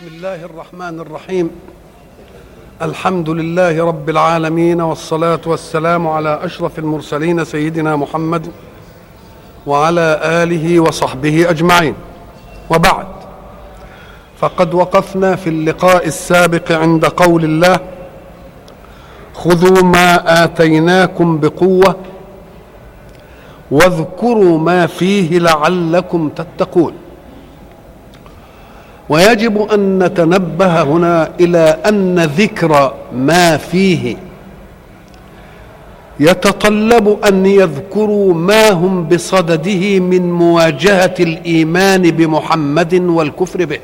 بسم الله الرحمن الرحيم. الحمد لله رب العالمين والصلاة والسلام على أشرف المرسلين سيدنا محمد وعلى آله وصحبه أجمعين. وبعد. فقد وقفنا في اللقاء السابق عند قول الله خذوا ما آتيناكم بقوة واذكروا ما فيه لعلكم تتقون. ويجب أن نتنبه هنا إلى أن ذكر ما فيه. يتطلب أن يذكروا ما هم بصدده من مواجهة الإيمان بمحمد والكفر به.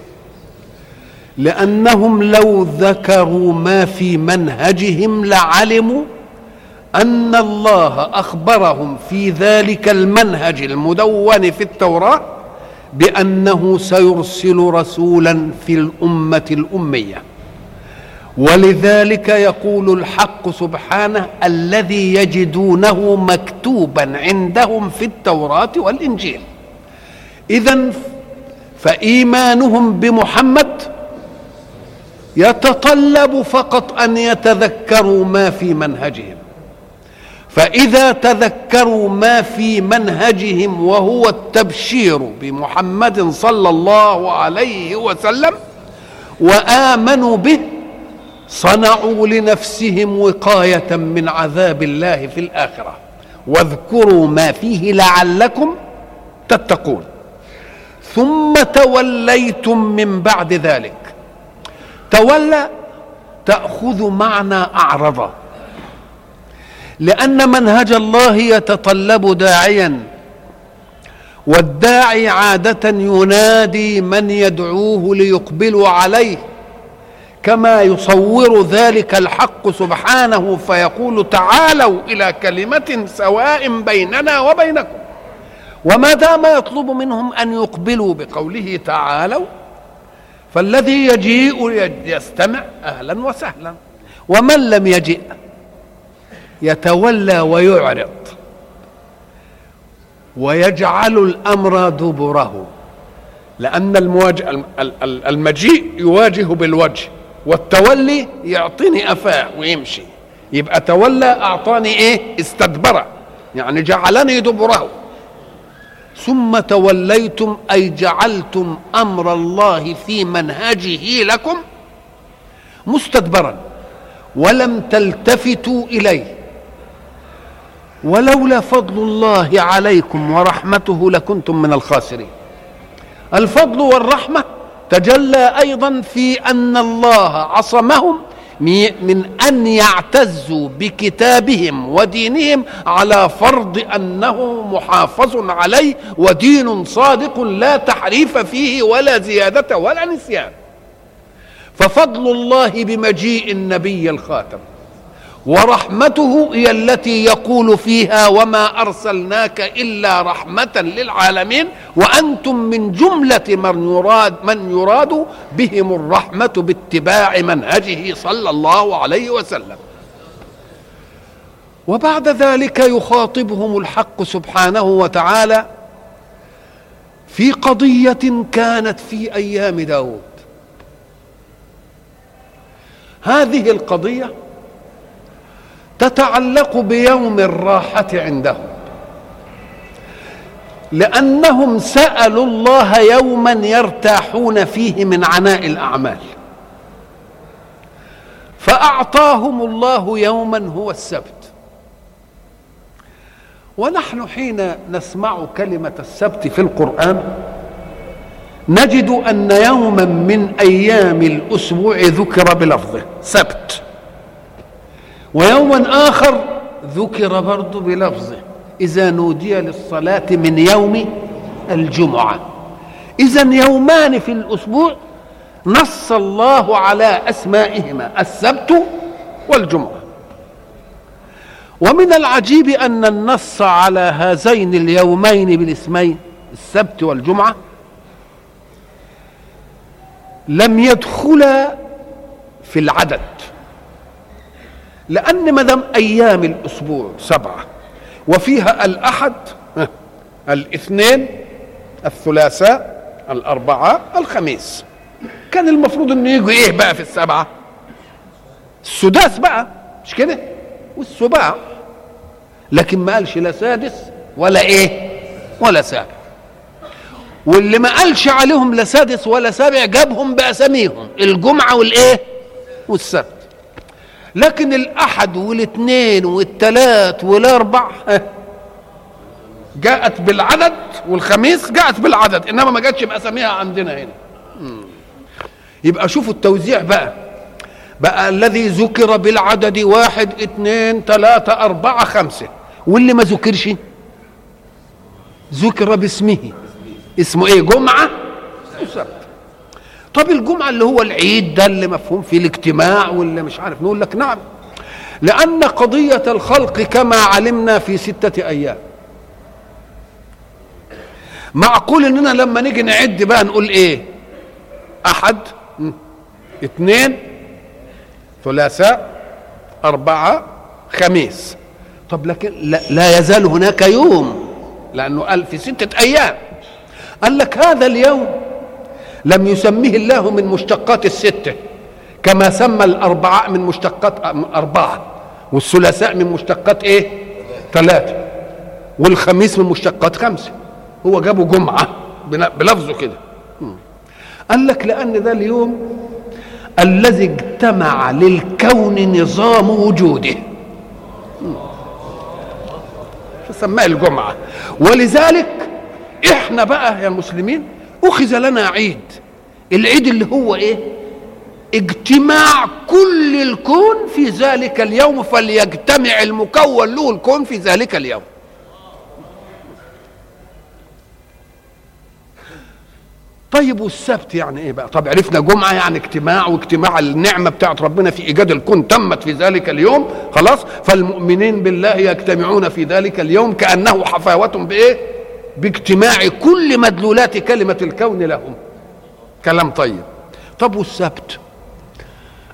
لأنهم لو ذكروا ما في منهجهم لعلموا أن الله أخبرهم في ذلك المنهج المدون في التوراة بأنه سيرسل رسولا في الأمة الأمية. ولذلك يقول الحق سبحانه الذي يجدونه مكتوبا عندهم في التوراة والإنجيل. اذا فإيمانهم بمحمد يتطلب فقط أن يتذكروا ما في منهجهم. فإذا تذكروا ما في منهجهم وهو التبشير بمحمد صلى الله عليه وسلم وآمنوا به صنعوا لنفسهم وقاية من عذاب الله في الآخرة. واذكروا ما فيه لعلكم تتقون. ثم توليتم من بعد ذلك. تولى تأخذ معنى أعرض لأن منهج الله يتطلب داعيا. والداعي عادة ينادي من يدعوه ليقبلوا عليه. كما يصور ذلك الحق سبحانه فيقول تعالوا إلى كلمة سواء بيننا وبينكم. وما دام يطلب منهم أن يقبلوا بقوله تعالوا فالذي يجيء يستمع أهلا وسهلا. ومن لم يجئ يتولى ويعرض ويجعل الأمر دبره لأن المواجه المجيء يواجه بالوجه والتولي يعطيني افاه ويمشي. يبقى تولى أعطاني إيه؟ استدبر يعني جعلني دبره. ثم توليتم أي جعلتم أمر الله في منهجه لكم مستدبرا ولم تلتفتوا إليه. ولولا فضل الله عليكم ورحمته لكنتم من الخاسرين. الفضل والرحمة تجلى أيضا في أن الله عصمهم من أن يعتزوا بكتابهم ودينهم على فرض أنه محافظ عليه ودين صادق لا تحريف فيه ولا زيادة ولا نسيان. ففضل الله بمجيء النبي الخاتم. ورحمته هي التي يقول فيها وما أرسلناك إلا رحمة للعالمين وأنتم من جملة من يراد من يراد بهم الرحمة باتباع منهجه صلى الله عليه وسلم. وبعد ذلك يخاطبهم الحق سبحانه وتعالى في قضية كانت في أيام داود. هذه القضية تتعلق بيوم الراحة عندهم. لأنهم سألوا الله يوما يرتاحون فيه من عناء الأعمال. فأعطاهم الله يوما هو السبت. ونحن حين نسمع كلمة السبت في القرآن نجد أن يوما من أيام الأسبوع ذكر بلفظه سبت. ويوما آخر ذكر برضه بلفظه. إذا نودي للصلاة من يوم الجمعة. إذا يومان في الأسبوع نص الله على أسمائهما السبت والجمعة. ومن العجيب أن النص على هذين اليومين بالاسمين السبت والجمعة لم يدخلا في العدد. لأن ما دام أيام الأسبوع سبعة وفيها الأحد الاثنين الثلاثاء الأربعاء الخميس. كان المفروض إنه يجوا إيه بقى في السبعة؟ السداس بقى مش كده؟ والسباع لكن ما قالش لا سادس ولا إيه؟ ولا سابع. واللي ما قالش عليهم لا سادس ولا سابع جابهم بأساميهم الجمعة والإيه؟ والسبت. لكن الأحد والاثنين والثلاث والأربع جاءت بالعدد والخميس جاءت بالعدد إنما ما جاتش باساميها عندنا هنا. يبقى شوفوا التوزيع بقى. بقى الذي ذكر بالعدد واحد اثنين ثلاثة أربعة خمسة. واللي ما ذكرش ذكر باسمه. اسمه إيه؟ جمعة؟ وسبت طب الجمعة اللي هو العيد ده اللي مفهوم فيه الاجتماع واللي مش عارف نقول لك نعم. لأن قضية الخلق كما علمنا في ستة أيام. معقول إننا لما نيجي نعد بقى نقول إيه؟ أحد اثنين ثلاثاء أربعة خميس. طب لكن لا, لا يزال هناك يوم لأنه قال في ستة أيام. قال لك هذا اليوم لم يسميه الله من مشتقات الستة كما سمى الأربعاء من مشتقات أربعة والثلاثاء من مشتقات إيه؟ ثلاثة والخميس من مشتقات خمسة. هو جابه جمعة بلفظه كده. قال لك لأن ذا اليوم الذي اجتمع للكون نظام وجوده. فسماه الجمعة؟ ولذلك إحنا بقى يا مسلمين أخذ لنا عيد. العيد اللي هو إيه؟ اجتماع كل الكون في ذلك اليوم فليجتمع المكون له الكون في ذلك اليوم. طيب والسبت يعني إيه بقى؟ طب عرفنا جمعة يعني اجتماع واجتماع النعمة بتاعت ربنا في إيجاد الكون تمت في ذلك اليوم خلاص؟ فالمؤمنين بالله يجتمعون في ذلك اليوم كأنه حفاوة بإيه؟ باجتماع كل مدلولات كلمة الكون لهم. كلام طيب. طب والسبت؟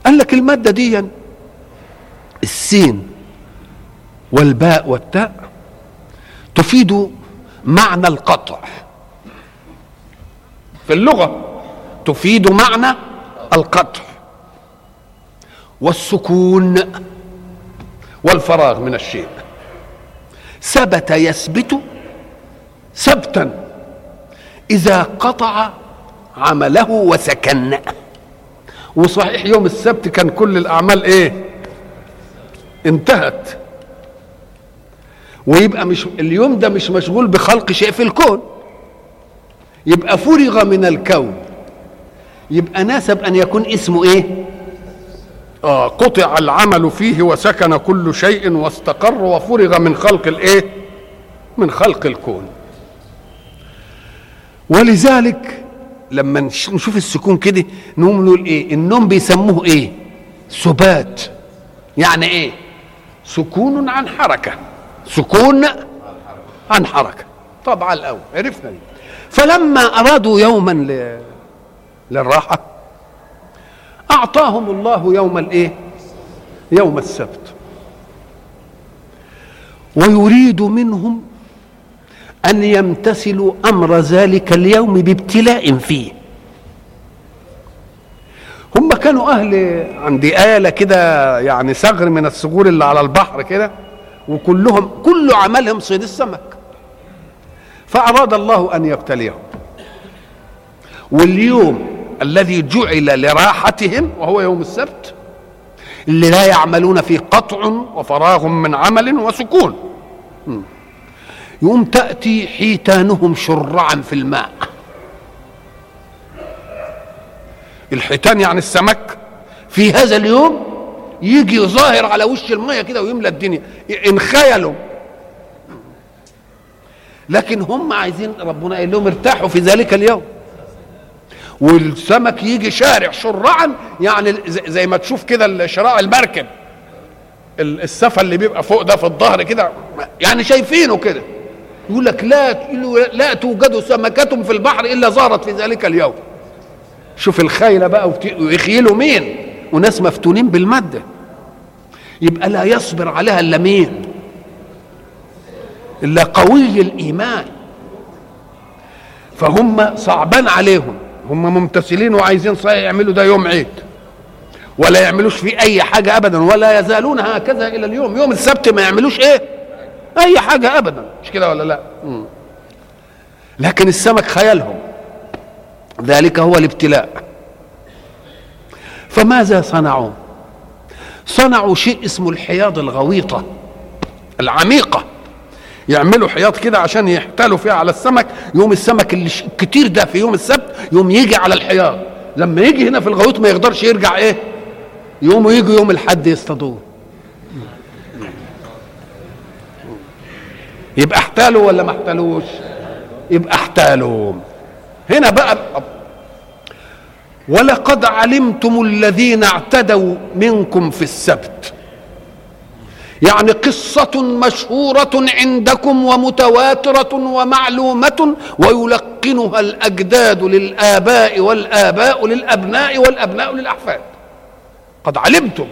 قال لك المادة دي السين والباء والتاء تفيد معنى القطع. في اللغة تفيد معنى القطع. والسكون والفراغ من الشيء. ثبت يثبت ثبتا إذا قطع عمله وسكن. وصحيح يوم السبت كان كل الأعمال إيه؟ انتهت. ويبقى مش اليوم ده مش مشغول بخلق شيء في الكون. يبقى فرغ من الكون. يبقى ناسب أن يكون اسمه إيه؟ آه قطع العمل فيه وسكن كل شيء واستقر وفرغ من خلق الإيه؟ من خلق الكون. ولذلك لما نشوف السكون كده نقوم نقول إيه؟ النوم بيسموه إيه؟ سبات يعني إيه؟ سكون عن حركة. سكون عن حركة. طبعا الأول. عرفنا. دي فلما أرادوا يوما ل... للراحة أعطاهم الله يوم الإيه؟ يوم السبت. ويريد منهم أن يمتثلوا أمر ذلك اليوم بابتلاء فيه. هم كانوا أهل عندي آلة كده يعني ثغر من الثغور اللي على البحر كده وكلهم كل عملهم صيد السمك. فأراد الله أن يبتليهم. واليوم الذي جعل لراحتهم وهو يوم السبت اللي لا يعملون فيه قطع وفراغ من عمل وسكون. يوم تأتي حيتانهم شرعا في الماء. الحيتان يعني السمك في هذا اليوم يجي ظاهر على وش المية كده ويملى الدنيا. انخيلوا لكن هم عايزين ربنا قال لهم ارتاحوا في ذلك اليوم. والسمك يجي شارع شرعا يعني زي ما تشوف كده شراع المركب. السفا اللي بيبقى فوق ده في الظهر كده يعني شايفينه كده. يقول لك لا لا توجد سمكة في البحر إلا ظهرت في ذلك اليوم. شوف الخيله بقى ويخيلوا مين؟ وناس مفتونين بالمادة. يبقى لا يصبر عليها إلا مين؟ إلا قوي الإيمان. فهم صعبان عليهم. هم ممتثلين وعايزين يعملوا ده يوم عيد. ولا يعملوش فيه أي حاجة ابدا ولا يزالون هكذا إلى اليوم. يوم السبت ما يعملوش إيه؟ أي حاجة ابدا. مش كده ولا لا؟ مم. لكن السمك خيالهم. ذلك هو الابتلاء. فماذا صنعوا؟ صنعوا شيء اسمه الحياض الغويطة العميقة. يعملوا حياض كده عشان يحتالوا فيها على السمك. يوم السمك اللي كتير ده في يوم السبت يوم يجي على الحياض. لما يجي هنا في الغويط ما يقدرش يرجع إيه؟ يوم يجي يوم الحد يصطادوه. يبقى احتالوا ولا ما احتالوش؟ يبقى احتالوا. هنا بقى ولقد علمتم الذين اعتدوا منكم في السبت. يعني قصة مشهورة عندكم ومتواترة ومعلومة ويلقنها الأجداد للآباء والآباء للأبناء والأبناء للأحفاد. قد علمتم.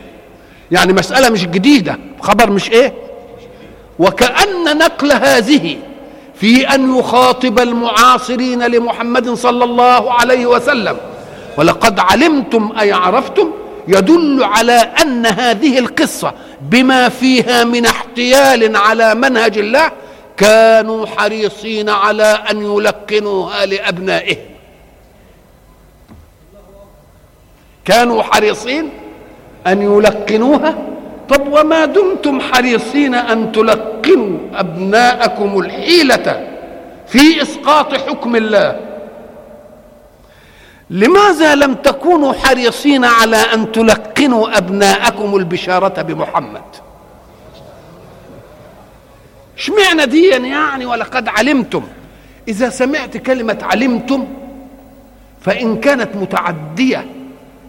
يعني مسألة مش جديدة خبر مش إيه؟ وكأن نقل هذه في أن يخاطب المعاصرين لمحمد صلى الله عليه وسلم. ولقد علمتم أي عرفتم يدل على أن هذه القصة بما فيها من احتيال على منهج الله كانوا حريصين على أن يلقنوها لابنائهم كانوا حريصين أن يلقنوها طب وما دمتم حريصين أن تلقنوا أبناءكم الحيلة في إسقاط حكم الله؟ لماذا لم تكونوا حريصين على أن تلقنوا أبناءكم البشارة بمحمد؟ اشمعنى دي يعني ولقد علمتم؟ إذا سمعت كلمة علمتم فإن كانت متعدية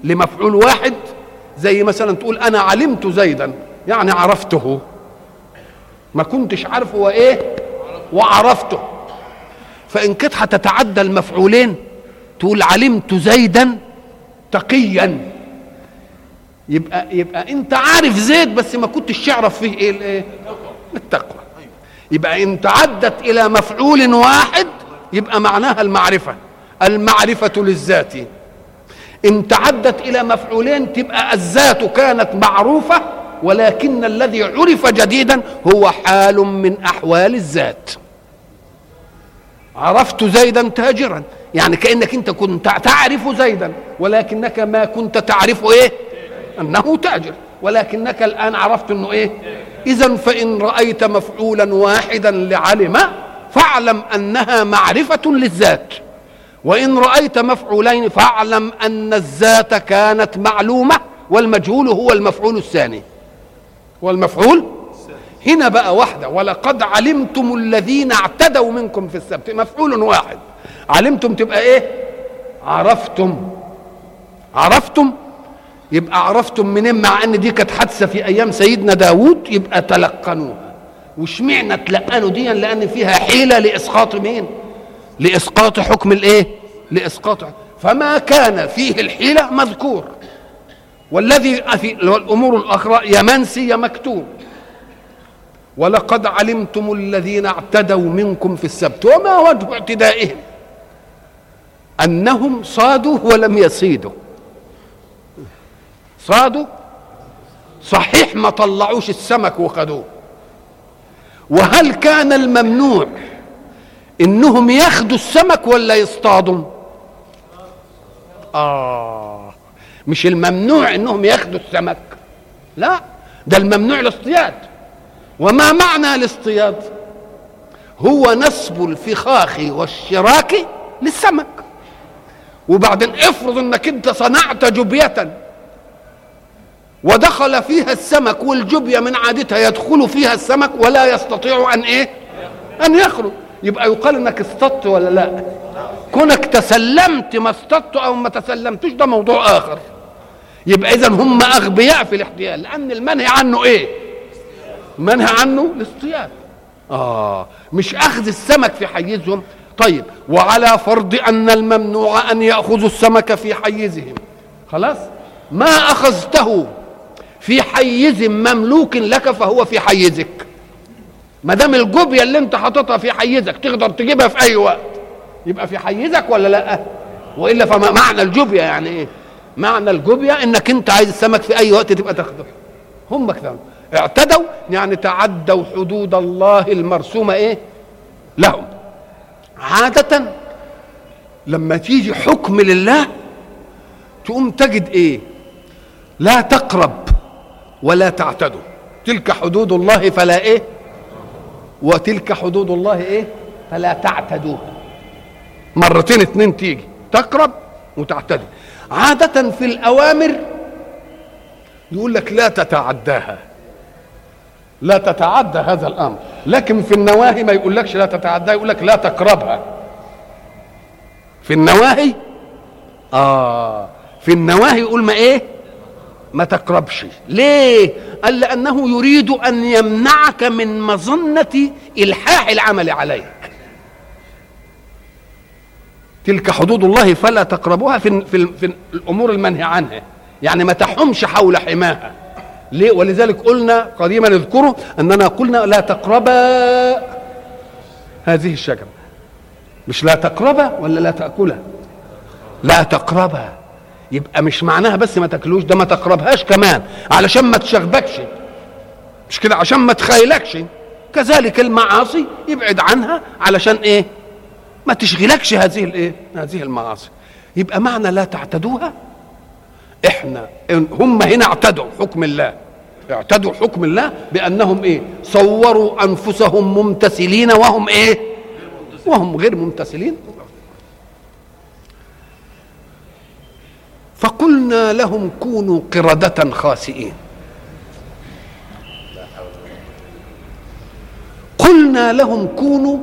لمفعول واحد زي مثلا تقول أنا علمت زيدا يعني عرفته. ما كنتش عارفه وايه وعرفته. فإن كنت هتتعدى المفعولين تقول علمت زيدا تقيا. يبقى يبقى أنت عارف زيد بس ما كنتش تعرف فيه إيه الايه التقوى. يبقى إن تعدت إلى مفعول واحد يبقى معناها المعرفة. المعرفة للذات. إن تعدت إلى مفعولين تبقى الذات كانت معروفة ولكن الذي عرف جديدا هو حال من أحوال الذات. عرفت زيدا تاجرا يعني كأنك أنت كنت تعرف زيدا ولكنك ما كنت تعرف إيه؟ أنه تاجر. ولكنك الآن عرفت إنه إيه؟ اذا فإن رأيت مفعولا واحدا لعلم فاعلم أنها معرفة للذات. وإن رأيت مفعولين فاعلم أن الذات كانت معلومة والمجهول هو المفعول الثاني. والمفعول هنا بقى واحدة. ولقد علمتم الذين اعتدوا منكم في السبت. مفعول واحد. علمتم تبقى إيه؟ عرفتم. عرفتم؟ يبقى عرفتم منين؟ مع إن دي كانت حادثة في أيام سيدنا داوود يبقى تلقنوها. واشمعنى تلقنوا دي؟ لأن فيها حيلة لإسقاط مين؟ لإسقاط حكم الإيه؟ لإسقاط فما كان فيه الحيلة مذكور. والذي في الأمور الأخرى يا منسي يا مكتوب ولقد علمتم الذين اعتدوا منكم في السبت. وما وجه اعتدائهم؟ أنهم صادوا ولم يصيدوا. صادوا؟ صحيح ما طلعوش السمك وخدوه. وهل كان الممنوع إنهم ياخدوا السمك ولا يصطادوا. آه. مش الممنوع إنهم ياخدوا السمك. لا ده الممنوع الاصطياد وما معنى الاصطياد؟ هو نسب الفخاخ والشراك للسمك. وبعدين افرض إنك أنت صنعت جبية. ودخل فيها السمك والجبية من عادتها يدخل فيها السمك ولا يستطيع أن إيه؟ أن يخرج. يبقى يقال إنك اصطدت ولا لا؟ كونك تسلمت ما اصطدت أو ما تسلمتش ده موضوع آخر. يبقى اذا هم أغبياء في الاحتيال لأن المنهي عنه إيه؟ منهى عنه الاصطياد. آه مش أخذ السمك في حيزهم. طيب وعلى فرض أن الممنوع أن يأخذوا السمك في حيزهم. خلاص؟ ما أخذته في حيز مملوك لك فهو في حيزك. ما دام الجوبيا اللي انت حاططها في حيزك تقدر تجيبها في أي وقت. يبقى في حيزك ولا لأ؟ وإلا فمعنى الجبيه يعني إيه؟ معنى الجبيه إنك أنت عايز السمك في أي وقت تبقى تاخده. هم كده اعتدوا يعني تعدوا حدود الله المرسومة إيه؟ لهم. عادة لما تيجي حكم لله تقوم تجد إيه؟ لا تقرب ولا تعتدوا. تلك حدود الله فلا إيه؟ وتلك حدود الله إيه؟ فلا تعتدوها مرتين اتنين تيجي. تقرب وتعتدي. عادة في الأوامر يقول لك لا تتعداها. لا تتعدى هذا الأمر. لكن في النواهي ما يقولكش لا تتعداها يقول لك لا تقربها. في النواهي؟ آه. في النواهي يقول ما إيه؟ ما تقربش. ليه؟ قال لأنه يريد أن يمنعك من مظنة إلحاح العمل عليك. تلك حدود الله فلا تقربوها في, في, في الأمور المنهي عنها. يعني ما تحمش حول حماها. ليه؟ ولذلك قلنا قديما اذكروا أننا قلنا لا تقربا. هذه الشجرة. مش لا تقربا ولا لا تاكلها لا تقربا. يبقى مش معناها بس ما تاكلوش ده ما تقربهاش كمان علشان ما تشغبكش. مش كده؟ عشان ما تخيلكش كذلك المعاصي يبعد عنها علشان إيه؟ ما تشغلكش هذه الايه هذه المعاصي. يبقى معنى لا تعتدوها؟ إحنا هم هنا اعتدوا حكم الله. اعتدوا حكم الله بأنهم إيه؟ صوروا أنفسهم ممتثلين وهم إيه؟ وهم غير ممتثلين. فقلنا لهم كونوا قردة خاسئين. قلنا لهم كونوا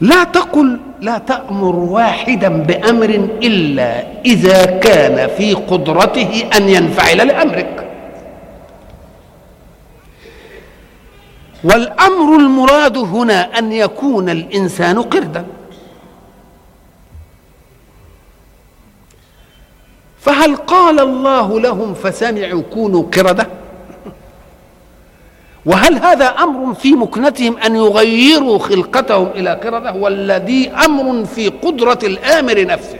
لا تقل لا تأمر واحدا بأمر إلا إذا كان في قدرته أن ينفعل لأمرك. والأمر المراد هنا أن يكون الإنسان قردا. فهل قال الله لهم فسمعوا كونوا قردة؟ وهل هذا أمر في مكنتهم أن يغيروا خلقتهم إلى قردة؟ ولا دي أمر في قدرة الآمر نفسه.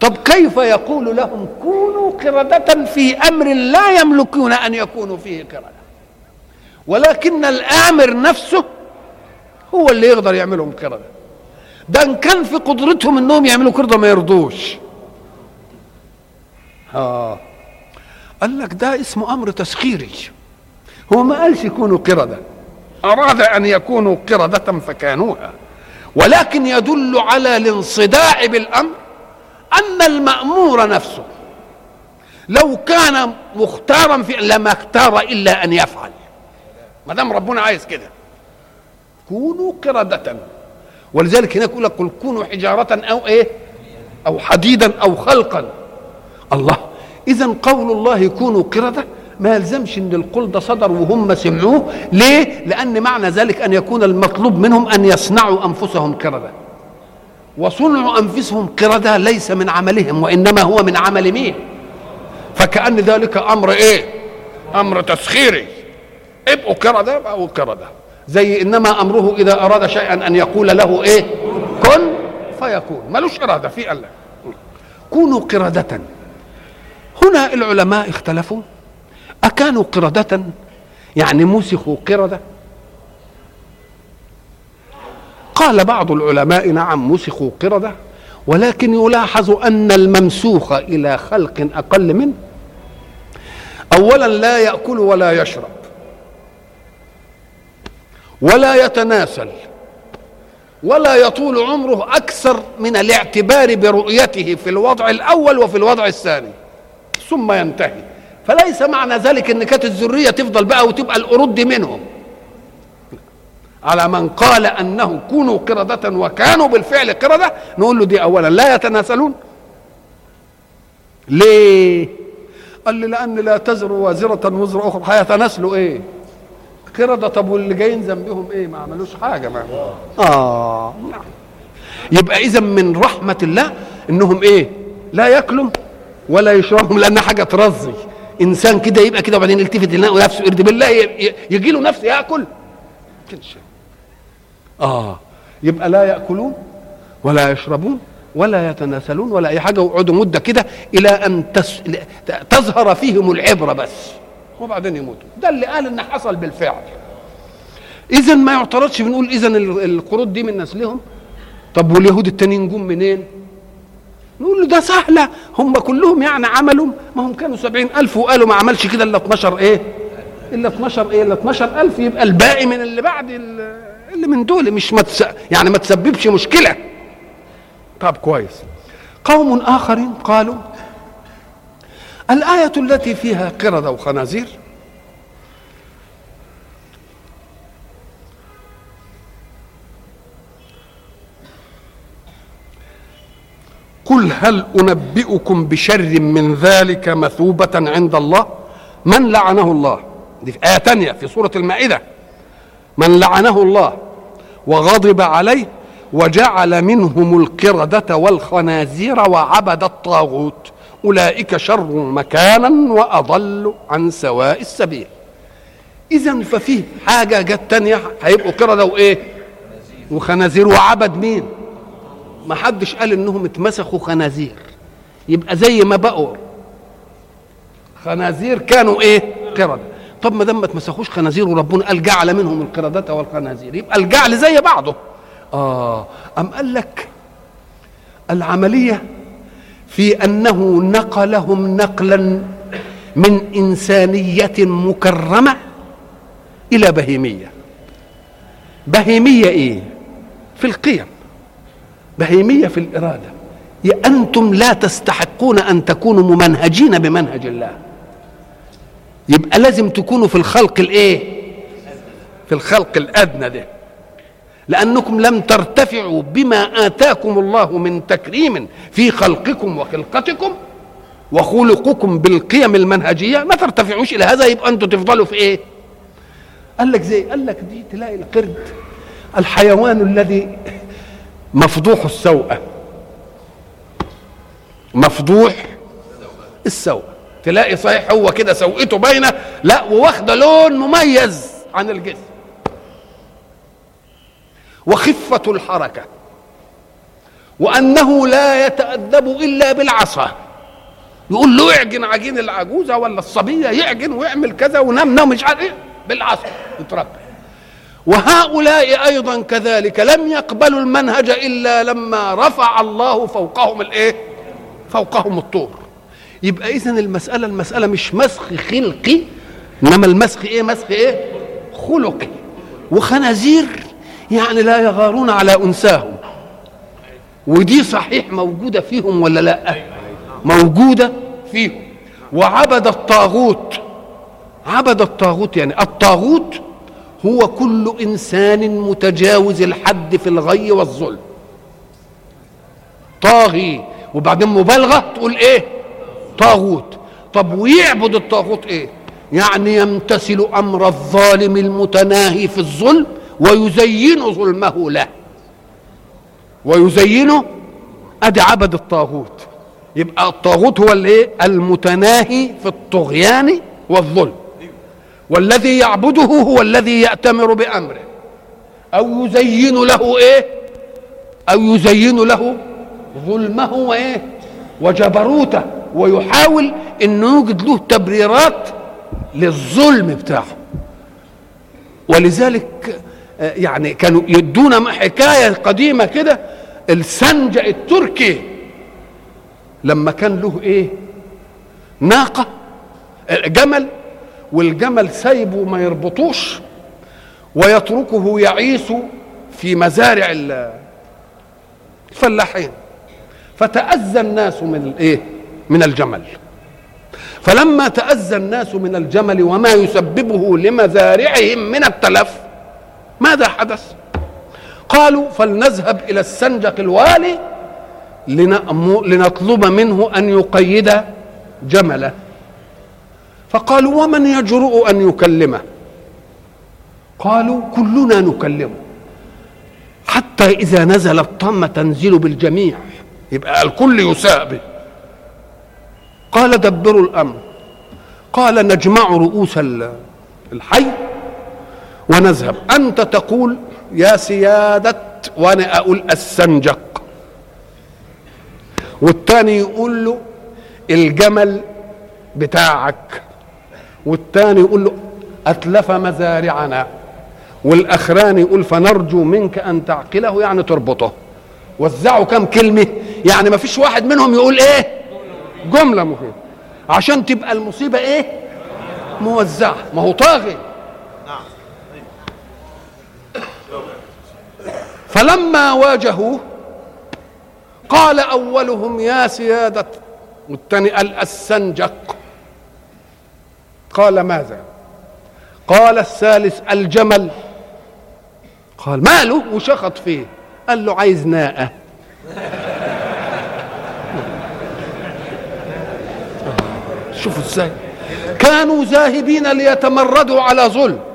طب كيف يقول لهم كونوا قردة في أمر لا يملكون أن يكونوا فيه قردة؟ ولكن الآمر نفسه هو اللي يقدر يعملهم قردة. ده إن كان في قدرتهم إنهم يعملوا قردة ما يرضوش. آه. قال لك ده اسمه أمر تسخيري. هو ما قالش يكونوا قردة. أراد أن يكونوا قردة فكانوها. ولكن يدل على الانصداع بالأمر أن المأمور نفسه لو كان مختارا في لما اختار إلا أن يفعل. ما دام ربنا عايز كده. كونوا قردة. ولذلك هناك يقول لك قل كونوا حجارة أو إيه؟ أو حديدا أو خلقا. الله اذا قول الله كونوا قردة ما يلزمش إن القول ده صدر وهم سمعوه. ليه؟ لأن معنى ذلك أن يكون المطلوب منهم أن يصنعوا أنفسهم قردة. وصنع أنفسهم قردة ليس من عملهم وإنما هو من عمل مين؟ فكأن ذلك أمر إيه؟ أمر تسخيري. ابقوا قردة ابقوا قردة. زي إنما أمره إذا أراد شيئا أن يقول له إيه؟ كن فيكون. ملوش إرادة في الله. كونوا قردة. هنا العلماء اختلفوا. أكانوا قردة؟ يعني مسخوا قردة؟ قال بعض العلماء نعم مسخوا قردة ولكن يلاحظ أن الممسوخ إلى خلق أقل منه أولا لا يأكل ولا يشرب. ولا يتناسل ولا يطول عمره أكثر من الاعتبار برؤيته في الوضع الأول وفي الوضع الثاني ثم ينتهي فليس معنى ذلك إن كانت الذرية تفضل بقى وتبقى القرود منهم على من قال أنه كونوا قردة وكانوا بالفعل قردة نقول له دي اولا لا يتناسلون ليه؟ قال لي لأن لا تزر وازرة وزر أخرى هيتناسلوا إيه؟ قردة طب واللي جايين ذنبهم إيه؟ ما عملوش حاجة ما آه. نعم يبقى اذا من رحمة الله إنهم إيه؟ لا ياكلوا ولا يشربهم لأن حاجة ترزي. إنسان كده يبقى كده وبعدين يلتفت يلاقي نفسه يرد بالله يجي له نفس ياكل. كده آه. يبقى لا يأكلون ولا يشربون ولا يتناسلون ولا أي حاجة ويقعدوا مدة كده إلى أن تس... تظهر فيهم العبرة بس. وبعدين يموتوا. ده اللي قال إن حصل بالفعل. اذا ما يعترضش بنقول اذا القرود دي من نسلهم طب واليهود التانيين جم منين؟ نقول له ده سهلة. هم كلهم يعني عملوا ما هم كانوا سبعين ألف وقالوا ما عملش كده إلا 12 إيه؟ إلا 12 إيه؟ إلا 12 ألف. يبقى الباقي من اللي بعد اللي من دول. مش متس... يعني ما تسببش مشكلة. طب كويس. قوم آخرين قالوا الآية التي فيها قردة وخنازير قل هل أنبئكم بشر من ذلك مثوبة عند الله؟ من لعنه الله؟ دي في آية تانية في سورة المائدة. من لعنه الله وغضب عليه وجعل منهم القردة والخنازير وعبد الطاغوت. أولئك شر مكانا وأضل عن سواء السبيل. إذا ففيه حاجة جت تانية هيبقوا قردة وإيه وخنازير. وعبد مين؟ ما حدش قال إنهم اتمسخوا خنازير. يبقى زي ما بقوا. خنازير كانوا إيه؟ قردة طب ما دام ما اتمسخوش خنازير وربنا قال جعل منهم القردة والخنازير يبقى الجعل زي بعضه. آه أم قال لك العملية في أنه نقلهم نقلا من إنسانية مكرمة إلى بهيمية. بهيمية إيه؟ في القيم. بهيمية في الإرادة. يا أنتم لا تستحقون أن تكونوا ممنهجين بمنهج الله. يبقى لازم تكونوا في الخلق الإيه؟ في الخلق الأدنى ده. لأنكم لم ترتفعوا بما آتاكم الله من تكريم في خلقكم وخلقتكم وخلقكم بالقيم المنهجية. ما ترتفعوش إلى هذا يبقى أنتم تفضلوا في إيه؟ قال لك زي قال لك دي تلاقي القرد الحيوان الذي مفضوح السوءة مفضوح السوء. تلاقي صحيح هو كده سوءته باينة؟ لا وواخدة لون مميز عن الجسم. وخفة الحركة وأنه لا يتأدب إلا بالعصا. يقول له اعجن عجين العجوزة ولا الصبية يعجن ويعمل كذا ونام نام مش عارف إيه بالعصا يتربى وهؤلاء أيضا كذلك لم يقبلوا المنهج إلا لما رفع الله فوقهم الإيه؟ فوقهم الطور. يبقى اذا المسألة المسألة مش مسخ خلقي إنما المسخ إيه؟ مسخ إيه؟ خلقي. وخنازير. يعني لا يغارون على أنساهم. ودي صحيح موجودة فيهم ولا لا؟ موجودة فيهم. وعبد الطاغوت عبد الطاغوت يعني الطاغوت هو كل إنسان متجاوز الحد في الغي والظلم. طاغي. وبعدين مبالغة تقول إيه؟ طاغوت. طب ويعبد الطاغوت إيه؟ يعني يمتثل أمر الظالم المتناهي في الظلم ويزين ظلمه له. ويزينه أدي عبد الطاغوت. يبقى الطاغوت هو الايه المتناهي في الطغيان والظلم. والذي يعبده هو الذي يأتمر بأمره. أو يزين له إيه؟ أو يزين له ظلمه وإيه؟ وجبروته. ويحاول أن يوجد له تبريرات للظلم بتاعه. ولذلك يعني كانوا يدونا حكاية قديمة كده. السنجة التركي لما كان له إيه؟ ناقة جمل والجمل سايبه ما يربطوش ويتركه يعيش في مزارع الفلاحين. فتأذى الناس من الايه من الجمل. فلما تأذى الناس من الجمل وما يسببه لمزارعهم من التلف ماذا حدث؟ قالوا فلنذهب إلى السنجق الوالي لنطلب منه أن يقيد جمله. فقالوا ومن يجرؤ أن يكلمه؟ قالوا كلنا نكلمه. حتى إذا نزل الطم تنزل بالجميع. يبقى الكل يساء به. قال دبروا الأمر. قال نجمع رؤوس الحي. ونذهب. أنت تقول يا سيادة وأنا أقول السنجق. والتاني يقول له الجمل بتاعك. والتاني يقول له أتلف مزارعنا. والاخراني يقول فنرجو منك أن تعقله يعني تربطه. وزعوا كم كلمة. يعني ما فيش واحد منهم يقول إيه؟ جملة مهمة. عشان تبقى المصيبة إيه؟ موزعة. ما هو طاغي. فلما واجهوه قال أولهم يا سيادة والثاني السنجق قال ماذا؟ قال الثالث الجمل. قال ماله؟ وشخط فيه. قال له عايز ناقة. شوفوا إزاي. كانوا ذاهبين ليتمردوا على ظلم.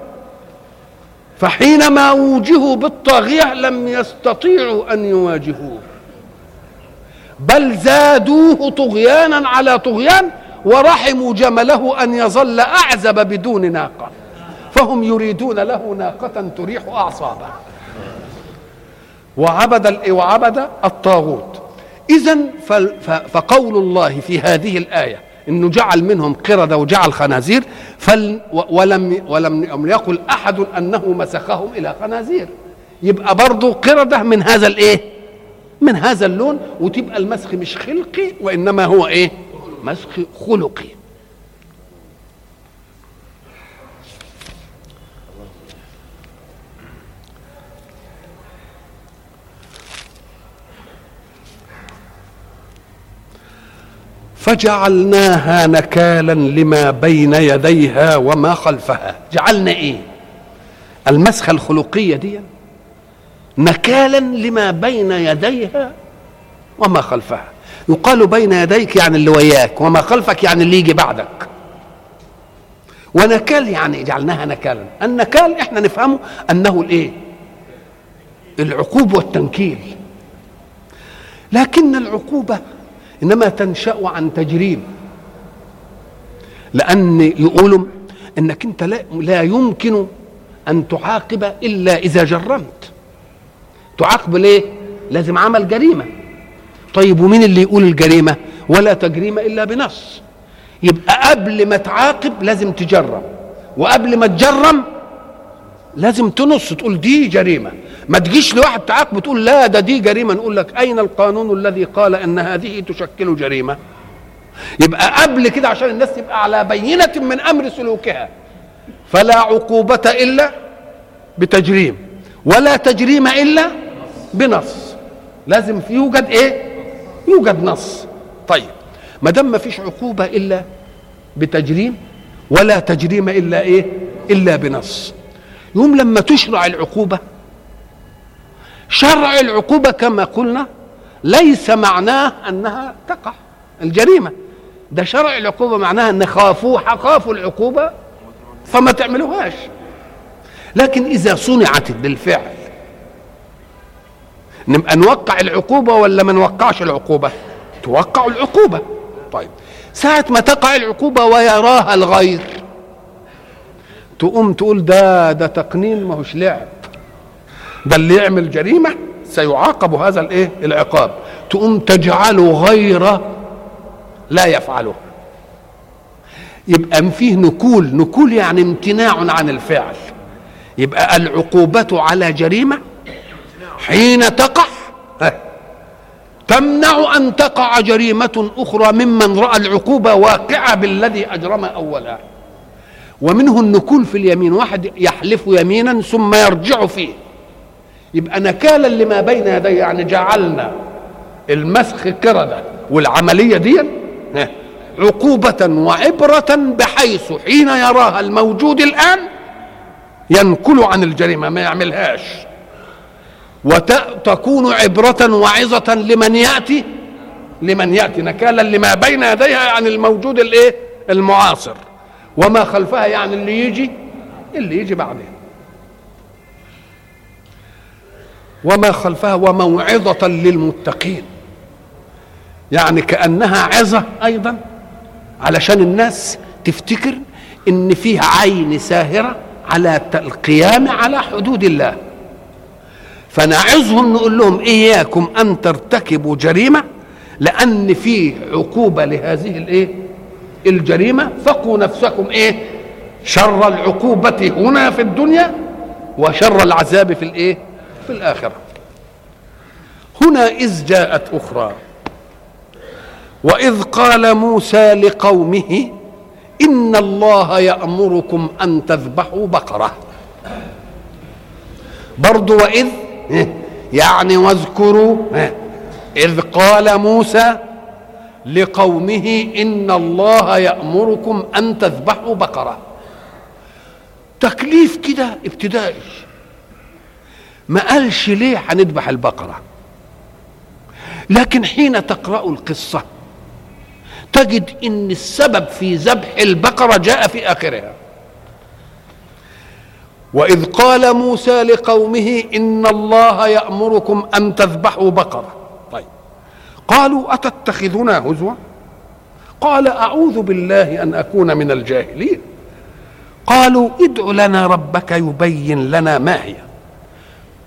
فحينما وجهوا بالطاغية لم يستطيعوا أن يواجهوه. بل زادوه طغيانا على طغيان ورحموا جمله أن يظل أعزب بدون ناقة. فهم يريدون له ناقة تريح أعصابه. وعبد وعبد الطاغوت. إذا فقول الله في هذه الآية إنه جعل منهم قردة وجعل خنازير فل ولم ولم يقل أحد أنه مسخهم إلى خنازير يبقى برضه قردة من هذا الإيه؟ من هذا اللون وتبقى المسخ مش خلقي وإنما هو إيه؟ مسخ خلقي فجعلناها نكالا لما بين يديها وما خلفها. جعلنا إيه؟ المسخة الخلقية دي. نكالا لما بين يديها وما خلفها. يقال بين يديك يعني اللي وياك وما خلفك يعني اللي يجي بعدك. ونكال يعني جعلناها نكالا. النكال إحنا نفهمه أنه الإيه؟ العقوب والتنكيل. لكن العقوبة إنما تنشأ عن تجريم. لأن يقولوا إنك أنت لا, لا يمكن أن تعاقب إلا إذا جرمت. تعاقب ليه؟ لازم عمل جريمة. طيب ومين اللي يقول الجريمة؟ ولا تجريم إلا بنص. يبقى قبل ما تعاقب لازم تجرم. وقبل ما تجرم لازم تنص تقول دي جريمة. ما تجيش لواحد تعاقبه تقول لا ده دي جريمة نقول لك أين القانون الذي قال أن هذه تشكل جريمة؟ يبقى قبل كده عشان الناس تبقى على بينة من أمر سلوكها. فلا عقوبة إلا بتجريم ولا تجريم إلا بنص. لازم يوجد إيه؟ يوجد نص. طيب ما دام ما فيش عقوبة إلا بتجريم ولا تجريم إلا إيه؟ إلا بنص. يوم لما تشرع العقوبة شرع العقوبة كما قلنا ليس معناه أنها تقع الجريمة. ده شرع العقوبة معناها أن خافوا خافوا العقوبة فما تعملوهاش. لكن إذا صنعت بالفعل نبقى نوقع العقوبة ولا ما نوقعش العقوبة؟ توقع العقوبة. طيب ساعة ما تقع العقوبة ويراها الغير تقوم تقول ده ده تقنين ما هوش لعب. ده اللي يعمل جريمة سيعاقب هذا الإيه؟ العقاب. تقوم تجعله غير لا يفعله. يبقى فيه نكول. نكول يعني امتناع عن الفعل. يبقى العقوبة على جريمة حين تقع. تمنع أن تقع جريمة أخرى ممن رأى العقوبة واقعة بالذي أجرم أولها. ومنه النكول في اليمين. واحد يحلف يمينا ثم يرجع فيه. يبقى نكالا لما بين يديه يعني جعلنا المسخ كردة والعملية دي عقوبة وعبرة بحيث حين يراها الموجود الآن ينكل عن الجريمة ما يعملهاش. وتكون عبرة وعظة لمن يأتي لمن يأتي نكالا لما بين يديها يعني الموجود الإيه؟ المعاصر. وما خلفها يعني اللي يجي اللي يجي بعدين. وما خلفها وموعظة للمتقين. يعني كأنها عظة أيضا علشان الناس تفتكر إن فيه عين ساهرة على القيام على حدود الله. فنعظهم نقول لهم إياكم أن ترتكبوا جريمة لأن في عقوبة لهذه الإيه؟ الجريمة. فقوا نفسكم إيه؟ شر العقوبة هنا في الدنيا وشر العذاب في الإيه؟ في الآخرة. هنا إذ جاءت أخرى. وإذ قال موسى لقومه إن الله يأمركم أن تذبحوا بقرة. برضو وإذ يعني واذكروا إذ قال موسى لقومه إن الله يأمركم أن تذبحوا بقرة. تكليف كده ابتدائي. ما قالش ليه هنذبح البقرة. لكن حين تقرأ القصة تجد إن السبب في ذبح البقرة جاء في آخرها. وإذ قال موسى لقومه إن الله يأمركم أن تذبحوا بقرة. طيب. قالوا أتتخذنا هزوا؟ قال أعوذ بالله أن أكون من الجاهلين. قالوا ادع لنا ربك يبين لنا ما هي.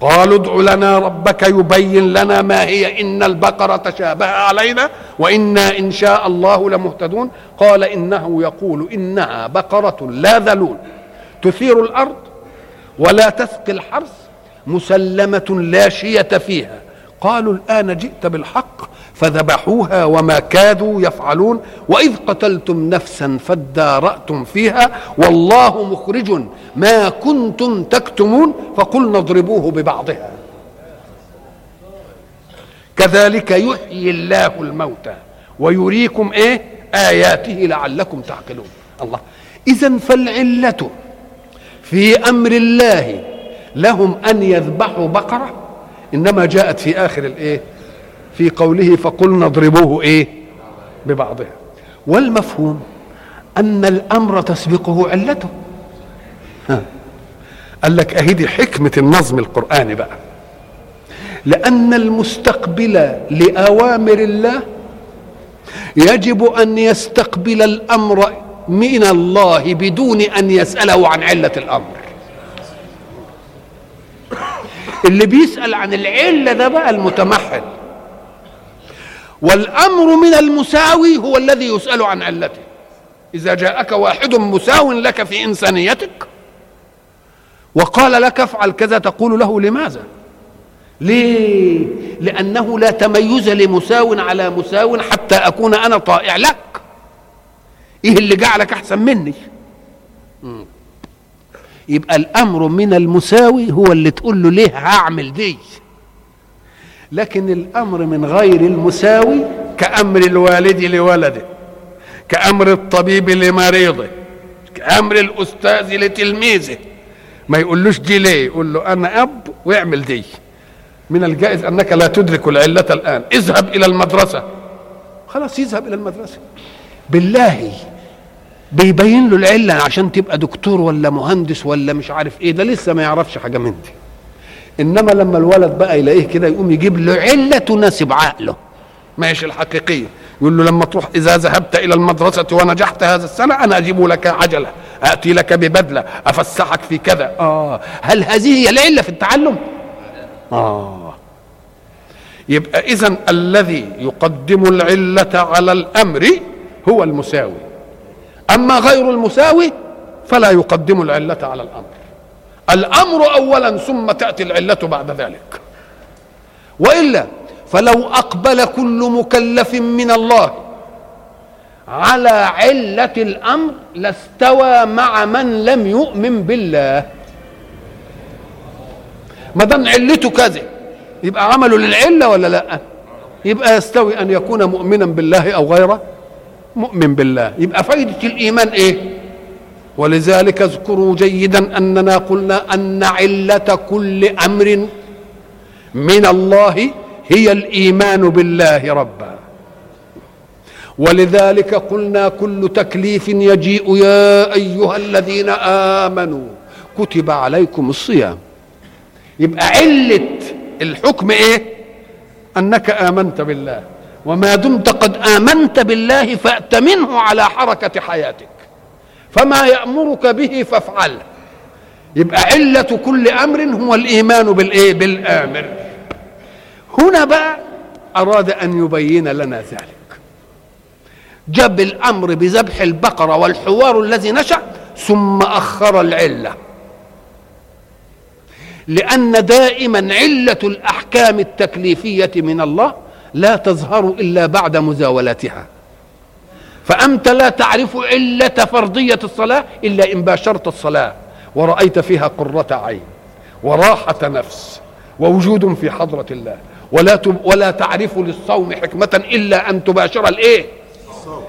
قالوا ادع لنا ربك يبين لنا ما هي إن البقرة تشابه علينا وإنا إن شاء الله لمهتدون. قال إنه يقول إنها بقرة لا ذلول تثير الأرض ولا تسقي الحرث مسلمة لا شية فيها. قالوا الآن جئت بالحق فذبحوها وما كادوا يفعلون وإذ قتلتم نفسا فادارأتم فيها والله مخرج ما كنتم تكتمون فقلنا اضربوه ببعضها. كذلك يحيي الله الموتى ويريكم إيه؟ آياته لعلكم تعقلون. الله. اذا فالعلة في أمر الله لهم أن يذبحوا بقرة إنما جاءت في آخر الإيه؟ في قوله فقلنا اضربوه إيه؟ ببعضها. والمفهوم أن الأمر تسبقه علته. ها. قال لك أهدي حكمة النظم القرآني بقى. لأن المستقبل لأوامر الله يجب أن يستقبل الأمر من الله بدون أن يسأله عن علة الأمر. اللي بيسأل عن العلة ده بقى المتمحل. والأمر من المساوي هو الذي يسأل عن علته إذا جاءك واحد مساو لك في إنسانيتك وقال لك افعل كذا تقول له لماذا؟ ليه؟ لأنه لا تميز لمساو على مساو حتى أكون أنا طائع لك. إيه اللي جعلك أحسن مني؟ يبقى الأمر من المساوي هو اللي تقول له ليه هعمل دي؟ لكن الأمر من غير المساوي كأمر الوالد لولده كأمر الطبيب لمريضه كأمر الأستاذ لتلميذه. ما يقولوش دي ليه يقول له أنا أب واعمل دي. من الجائز أنك لا تدرك العلة الآن. اذهب إلى المدرسة. خلاص يذهب إلى المدرسة. بالله بيبين له العلة عشان تبقى دكتور ولا مهندس ولا مش عارف إيه. ده لسه ما يعرفش حاجة من دي. إنما لما الولد بقى يلاقيه كده يقوم يجيب له علة تناسب عقله. ماشي الحقيقيه يقول له لما تروح إذا ذهبت إلى المدرسة ونجحت هذا السنة أنا أجيب لك عجلة اتي لك ببدلة أفسحك في كذا. آه. هل هذه هي العلة في التعلم؟ آه. يبقى اذا الذي يقدم العلة على الأمر هو المساوي. أما غير المساوي فلا يقدم العلة على الأمر. الأمر اولا ثم تأتي العلة بعد ذلك. وإلا فلو أقبل كل مكلف من الله على علة الأمر لاستوى مع من لم يؤمن بالله. ما دام علته كذا يبقى عمله للعلة ولا لأ؟ يبقى يستوي أن يكون مؤمنا بالله أو غير مؤمن بالله. يبقى فائده الإيمان إيه؟ ولذلك اذكروا جيدا أننا قلنا أن علة كل أمر من الله هي الإيمان بالله ربا. ولذلك قلنا كل تكليف يجيء يا أيها الذين آمنوا كتب عليكم الصيام. يبقى علة الحكم إيه؟ أنك آمنت بالله وما دمت قد آمنت بالله فاتمنه على حركة حياتك. فما يأمرك به فافعله يبقى علة كل أمر هو الإيمان بالإيه؟ بالآمر. هنا بقى أراد أن يبين لنا ذلك. جاب الأمر بذبح البقرة والحوار الذي نشأ ثم أخر العلة. لأن دائما علة الأحكام التكليفية من الله لا تظهر إلا بعد مزاولتها. فأنت لا تعرف علة فرضية الصلاة إلا إن باشرت الصلاة ورأيت فيها قرة عين وراحة نفس ووجود في حضرة الله. ولا ولا تعرف للصوم حكمة إلا أن تباشر الإيه؟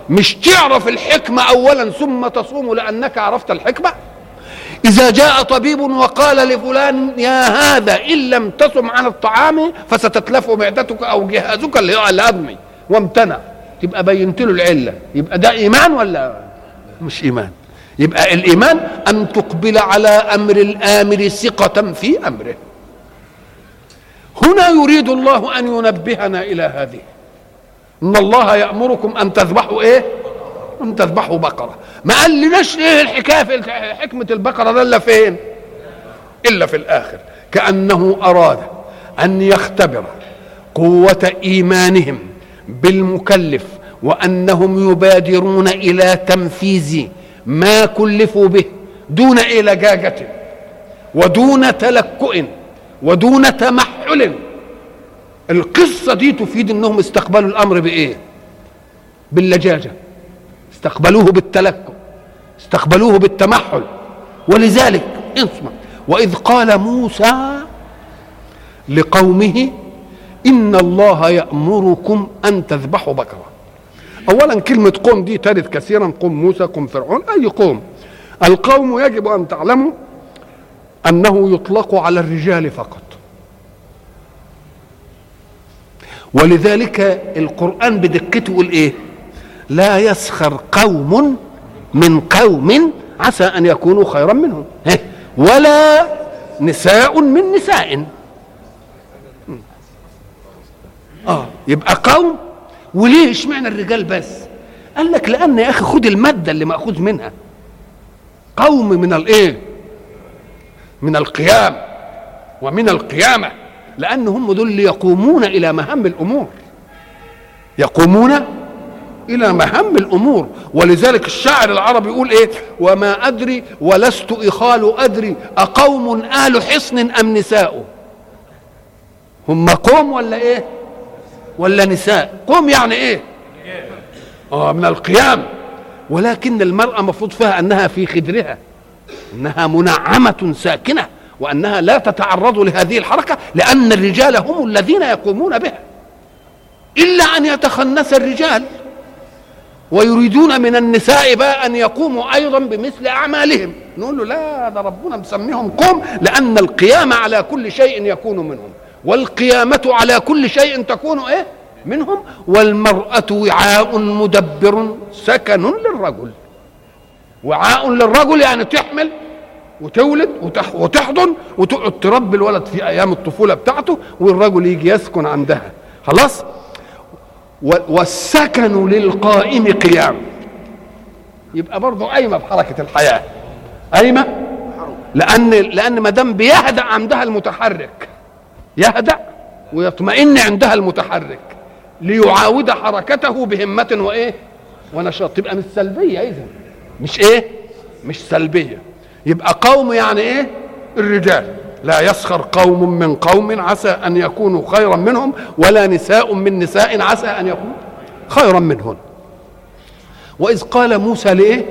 مش تعرف الحكمة أولا ثم تصوم لأنك عرفت الحكمة؟ إذا جاء طبيب وقال لفلان يا هذا إن لم تصم عن الطعام فستتلف معدتك أو جهازك الهضمي وامتنع. تبقى بينت له العلة. يبقى ده إيمان ولا مش إيمان؟ يبقى الإيمان أن تقبل على أمر الآمر ثقة في أمره. هنا يريد الله أن ينبهنا إلى هذه. إن الله يأمركم أن تذبحوا إيه؟ أن تذبحوا بقرة. ما قال لناش إيه الحكاية في حكمة البقرة ده إلا فين؟ إلا في الآخر. كأنه أراد أن يختبر قوة إيمانهم. بالمكلف وأنهم يبادرون إلى تنفيذ ما كلفوا به دون إيه لجاجة ودون تلكؤ ودون تمحل. القصة دي تفيد إنهم استقبلوا الأمر بإيه؟ باللجاجة. استقبلوه بالتلكؤ استقبلوه بالتمحل. ولذلك اسمع وإذ قال موسى لقومه ان الله يامركم ان تذبحوا بكره اولا كلمة قوم دي ترد كثيرا قوم موسى قوم فرعون أي قوم. القوم يجب أن تعلموا أنه يطلق على الرجال فقط. ولذلك القرآن بدقته يقول إيه؟ لا يسخر قوم من قوم عسى أن يكونوا خيرا منهم. ولا نساء من نساء. آه يبقى قوم. وليه؟ اشمعنى الرجال بس؟ قال لك لأن يا أخي خد المادة اللي مأخوذ منها. قوم من الايه من القيام ومن القيامة لأن هم دول اللي يقومون إلى مهام الأمور. يقومون إلى مهام الأمور. ولذلك الشاعر العربي يقول إيه؟ وما أدري ولست إخال أدري أقوم آل حصن أم نساء هم قوم ولا إيه؟ ولا نساء. قوم يعني إيه؟ آه من القيام. ولكن المرأة مفروض فيها أنها في خدرها أنها منعمة ساكنة وأنها لا تتعرض لهذه الحركة لأن الرجال هم الذين يقومون بها. إلا أن يتخنس الرجال ويريدون من النساء بقى أن يقوموا أيضا بمثل أعمالهم. نقول له لا ده ربنا مسميهم قوم لأن القيام على كل شيء يكون منهم. والقيامة على كل شيء تكون إيه؟ منهم. والمرأة وعاء مدبر سكن للرجل. وعاء للرجل يعني تحمل وتولد وتحضن وتقعد تربي الولد في أيام الطفولة بتاعته والرجل يجي يسكن عندها. خلاص؟ والسكن للقائم قيام. يبقى برضه قايمة بحركة الحياة. قايمة؟ لأن لأن ما دام بيهدأ عندها المتحرك. يهدأ ويطمئن عندها المتحرك ليعاود حركته بهمة وإيه؟ ونشاط. تبقى مش سلبية إذا مش إيه؟ مش سلبية. يبقى قوم يعني إيه؟ الرجال. لا يسخر قوم من قوم عسى أن يكونوا خيرا منهم ولا نساء من نساء عسى أن يكونوا خيرا منهن. وإذ قال موسى لإيه؟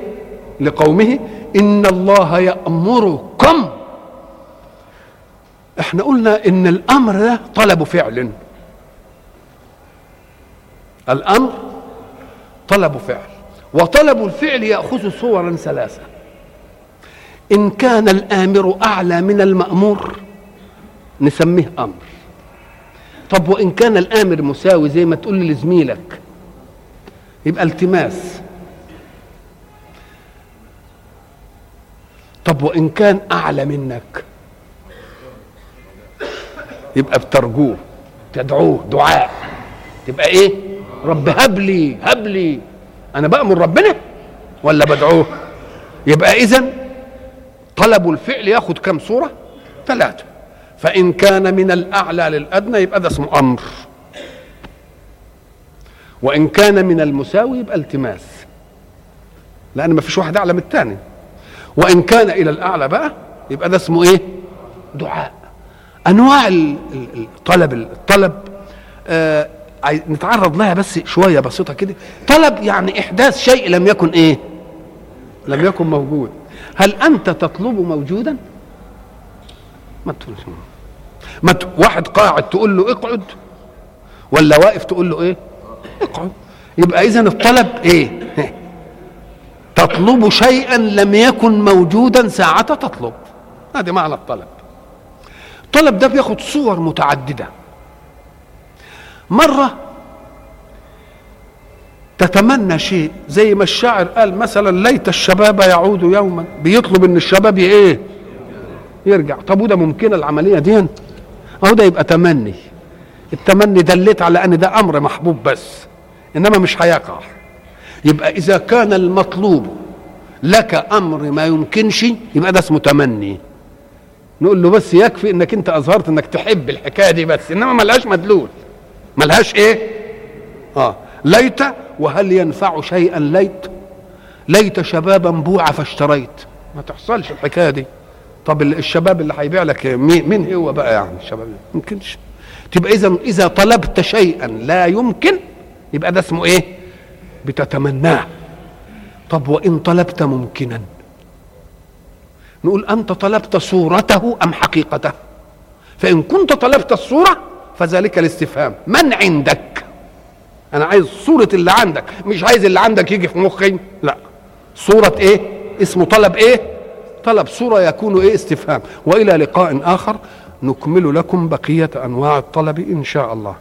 لقومه إن الله يأمركم إحنا قلنا إن الأمر ده طلب فعل. الأمر طلب فعل. وطلب الفعل يأخذ صورا ثلاثة. إن كان الآمر أعلى من المأمور نسميه أمر. طب وإن كان الآمر مساوي زي ما تقول لزميلك يبقى التماس. طب وإن كان أعلى منك يبقى بترجوه تدعوه دعاء. تبقى إيه؟ رب هب لي هب لي. أنا بأمر ربنا ولا بدعوه؟ يبقى اذا طلب الفعل ياخد كم صورة؟ ثلاثة. فإن كان من الأعلى للأدنى يبقى ده اسمه أمر. وإن كان من المساوي يبقى التماس. لأن ما فيش واحد أعلى من الثاني وإن كان إلى الأعلى بقى يبقى ده اسمه إيه؟ دعاء. أنواع الطلب الطلب آه نتعرض لها بس شوية بسيطة كده. طلب يعني إحداث شيء لم يكن إيه؟ لم يكن موجود. هل أنت تطلب موجودا؟ ما تقولش. ما. واحد قاعد تقول له اقعد ولا واقف تقول له إيه؟ اقعد. يبقى اذا الطلب إيه؟ تطلب شيئا لم يكن موجودا ساعة تطلب. هذا معنى الطلب. الطلب ده بياخد صور متعددة. مرة تتمنى شيء زي ما الشاعر قال مثلا ليت الشباب يعود يوما. بيطلب إن الشباب إيه؟ يرجع. طب وده ممكنة العملية دي؟ أهو ده يبقى تمني. التمني دلت على أن ده أمر محبوب بس إنما مش هيقع. يبقى إذا كان المطلوب لك أمر ما يمكنش يبقى ده اسمه تمني. نقول له بس يكفي إنك أنت أظهرت إنك تحب الحكاية دي بس إنما ملهاش مدلول. ملهاش إيه؟ آه. ليت وهل ينفع شيئا ليت؟ ليت شبابا بوع فاشتريت. ما تحصلش الحكاية دي. طب الشباب اللي هيبيع لك مين, هو بقى يعني الشباب ما يمكنش تبقى اذا إذا طلبت شيئا لا يمكن يبقى ده اسمه إيه؟ بتتمناه. طب وإن طلبت ممكنا؟ نقول أنت طلبت صورته أم حقيقته؟ فإن كنت طلبت الصورة فذلك الاستفهام. من عندك؟ أنا عايز صورة اللي عندك مش عايز اللي عندك يجي في مخي. لا. صورة إيه؟ اسمه طلب إيه؟ طلب صورة يكون إيه؟ استفهام. وإلى لقاء آخر نكمل لكم بقية أنواع الطلب إن شاء الله.